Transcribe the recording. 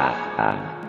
ah, ah.